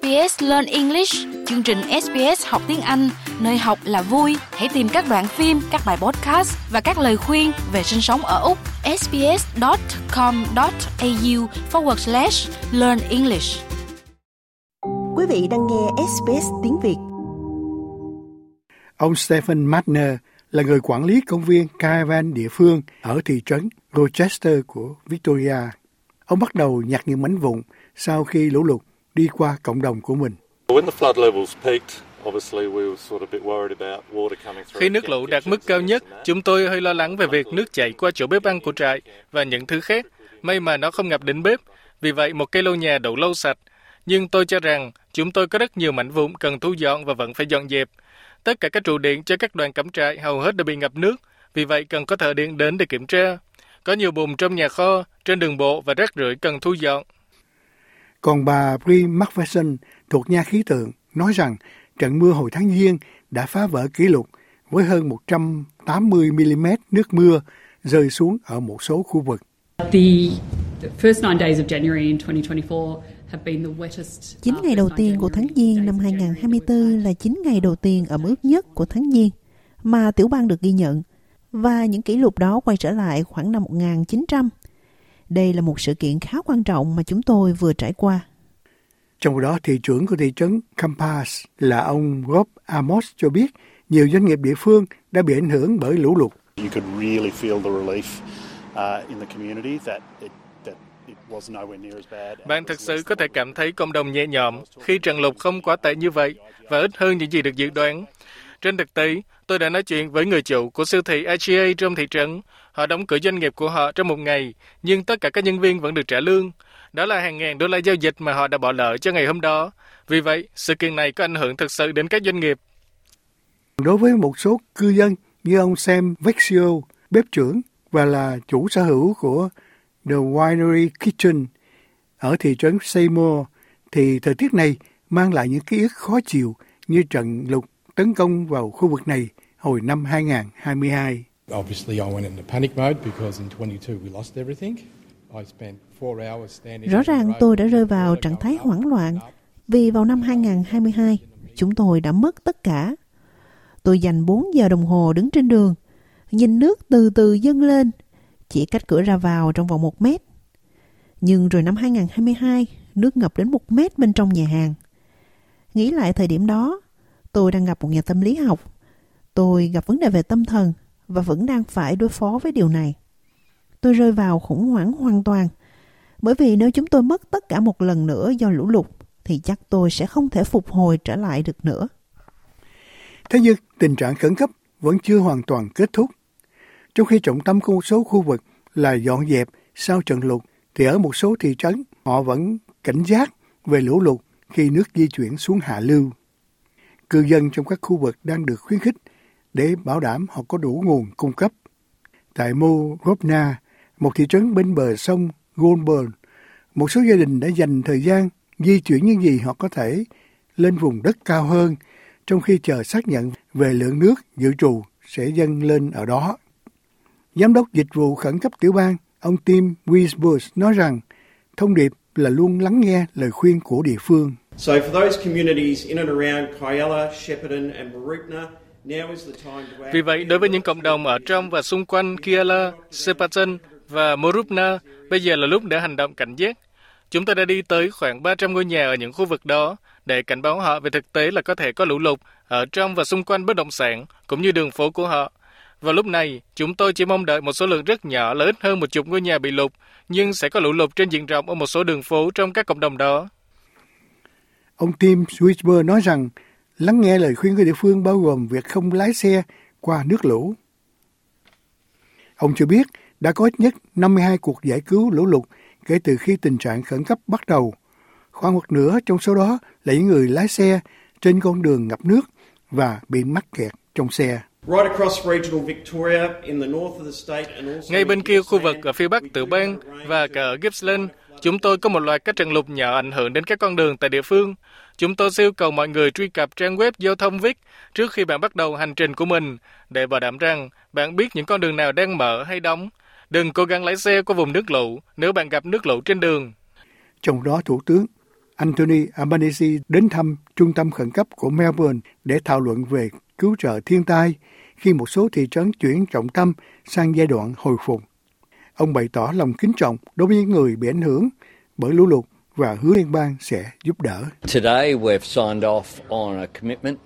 SBS Learn English, chương trình SBS học tiếng Anh, nơi học là vui. Hãy tìm các đoạn phim, các bài podcast và các lời khuyên về sinh sống ở Úc. sbs.com.au forward slash learn English. Quý vị đang nghe SBS tiếng Việt. Ông Stephen Madner là người quản lý công viên caravan địa phương ở thị trấn Rochester của Victoria. Ông bắt đầu nhặt những mảnh vụn sau khi lũ lụt đi qua cộng đồng của mình. Khi nước lũ đạt mức cao nhất, chúng tôi hơi lo lắng về việc nước chảy qua chỗ bếp ăn của trại và những thứ khác. May mà nó không ngập đến bếp, vì vậy một cây lô nhà đủ lâu sạch. Nhưng tôi cho rằng chúng tôi có rất nhiều mảnh vụn cần thu dọn và vẫn phải dọn dẹp. Tất cả các trụ điện cho các đoàn cắm trại hầu hết đã bị ngập nước, vì vậy cần có thợ điện đến để kiểm tra. Có nhiều bùn trong nhà kho, trên đường bộ và rác rưởi cần thu dọn. Còn bà Bri McPherson thuộc nhà khí tượng nói rằng trận mưa hồi tháng Giêng đã phá vỡ kỷ lục với hơn 180 mm nước mưa rơi xuống ở một số khu vực. The first nine days of January in 2024 9 ngày đầu tiên của tháng Giêng năm 2024 là 9 ngày đầu tiên ẩm ướt nhất của tháng Giêng mà tiểu bang được ghi nhận và những kỷ lục đó quay trở lại khoảng năm 1900. Đây là một sự kiện khá quan trọng mà chúng tôi vừa trải qua. Trong đó, thị trưởng của thị trấn Campas là ông Rob Amos cho biết nhiều doanh nghiệp địa phương đã bị ảnh hưởng bởi lũ lụt. You could really feel the relief uh, in the community that it bạn thực sự có thể cảm thấy cộng đồng nhẹ nhõm khi trận lụt không quá tệ như vậy và ít hơn những gì được dự đoán. Trên thực tế, tôi đã nói chuyện với người chủ của siêu thị IGA trong thị trấn. Họ đóng cửa doanh nghiệp của họ trong một ngày, nhưng tất cả các nhân viên vẫn được trả lương. Đó là hàng ngàn đô la giao dịch mà họ đã bỏ lỡ cho ngày hôm đó. Vì vậy, sự kiện này có ảnh hưởng thực sự đến các doanh nghiệp. Đối với một số cư dân như ông Sam Vexio, bếp trưởng và là chủ sở hữu của The Winery Kitchen ở thị trấn Seymour, thì thời tiết này mang lại những ký ức khó chịu như trận lụt tấn công vào khu vực này hồi năm 2022. Rõ ràng tôi đã rơi vào trạng thái hoảng loạn vì vào năm 2022 chúng tôi đã mất tất cả. Tôi dành 4 giờ đồng hồ đứng trên đường, nhìn nước từ từ dâng lên, chỉ cách cửa ra vào trong vòng một mét. Nhưng rồi năm 2022, nước ngập đến một mét bên trong nhà hàng. Nghĩ lại thời điểm đó, tôi đang gặp một nhà tâm lý học. Tôi gặp vấn đề về tâm thần và vẫn đang phải đối phó với điều này. Tôi rơi vào khủng hoảng hoàn toàn – bởi vì nếu chúng tôi mất tất cả một lần nữa do lũ lụt, thì chắc tôi sẽ không thể phục hồi trở lại được nữa. Thế nhưng tình trạng khẩn cấp vẫn chưa hoàn toàn kết thúc. Trong khi trọng tâm của một số khu vực là dọn dẹp sau trận lụt, thì ở một số thị trấn họ vẫn cảnh giác về lũ lụt khi nước di chuyển xuống hạ lưu. Cư dân trong các khu vực đang được khuyến khích để bảo đảm họ có đủ nguồn cung cấp. Tại Mo một thị trấn bên bờ sông Goulburn, một số gia đình đã dành thời gian di chuyển những gì họ có thể lên vùng đất cao hơn trong khi chờ xác nhận về lượng nước dự trù sẽ dâng lên ở đó. Giám đốc dịch vụ khẩn cấp tiểu bang, ông Tim Wiesbush nói rằng thông điệp là luôn lắng nghe lời khuyên của địa phương. So for those communities in and around Kyella, Shepparton and Mooroopna, vì vậy, đối với những cộng đồng ở trong và xung quanh Kiala, Shepparton và Morupna, bây giờ là lúc để hành động cảnh giác. Chúng tôi đã đi tới khoảng 300 ngôi nhà ở những khu vực đó để cảnh báo họ về thực tế là có thể có lũ lụt ở trong và xung quanh bất động sản cũng như đường phố của họ. Vào lúc này, chúng tôi chỉ mong đợi một số lượng rất nhỏ là ít hơn một chục ngôi nhà bị lụt, nhưng sẽ có lũ lụt trên diện rộng ở một số đường phố trong các cộng đồng đó. Ông Tim Switchber nói rằng lắng nghe lời khuyên của địa phương bao gồm việc không lái xe qua nước lũ. Ông cho biết đã có ít nhất 52 cuộc giải cứu lũ lụt kể từ khi tình trạng khẩn cấp bắt đầu. Khoảng một nửa trong số đó là những người lái xe trên con đường ngập nước và bị mắc kẹt trong xe. Ngay bên kia khu vực ở phía bắc tiểu bang và cả ở Gippsland, chúng tôi có một loạt các trận lụt nhỏ ảnh hưởng đến các con đường tại địa phương. Chúng tôi yêu cầu mọi người truy cập trang web giao thông Vic trước khi bạn bắt đầu hành trình của mình, để bảo đảm rằng bạn biết những con đường nào đang mở hay đóng Đừng cố gắng lái xe qua vùng nước lũ nếu bạn gặp nước lũ trên đường. Trong đó, Thủ tướng Anthony Albanese đến thăm trung tâm khẩn cấp của Melbourne để thảo luận về cứu trợ thiên tai khi một số thị trấn chuyển trọng tâm sang giai đoạn hồi phục. Ông bày tỏ lòng kính trọng đối với những người bị ảnh hưởng bởi lũ lụt và hứa liên bang sẽ giúp đỡ. Today we've signed off on a commitment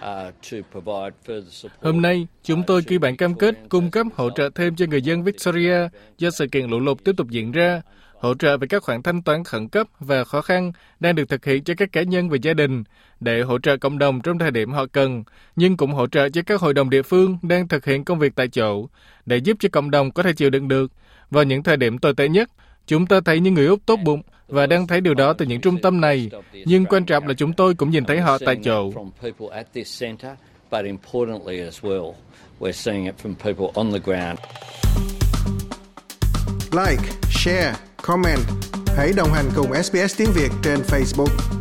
uh, Hôm nay, chúng tôi ký bản cam kết cung cấp hỗ trợ thêm cho người dân Victoria do sự kiện lũ lụt tiếp tục diễn ra, hỗ trợ về các khoản thanh toán khẩn cấp và khó khăn đang được thực hiện cho các cá nhân và gia đình để hỗ trợ cộng đồng trong thời điểm họ cần, nhưng cũng hỗ trợ cho các hội đồng địa phương đang thực hiện công việc tại chỗ để giúp cho cộng đồng có thể chịu đựng được. Vào những thời điểm tồi tệ nhất, chúng ta thấy những người Úc tốt bụng và đang thấy điều đó từ những trung tâm này, nhưng quan trọng là chúng tôi cũng nhìn thấy họ tại chỗ. Like, share, comment. Hãy đồng hành cùng SBS tiếng Việt trên Facebook.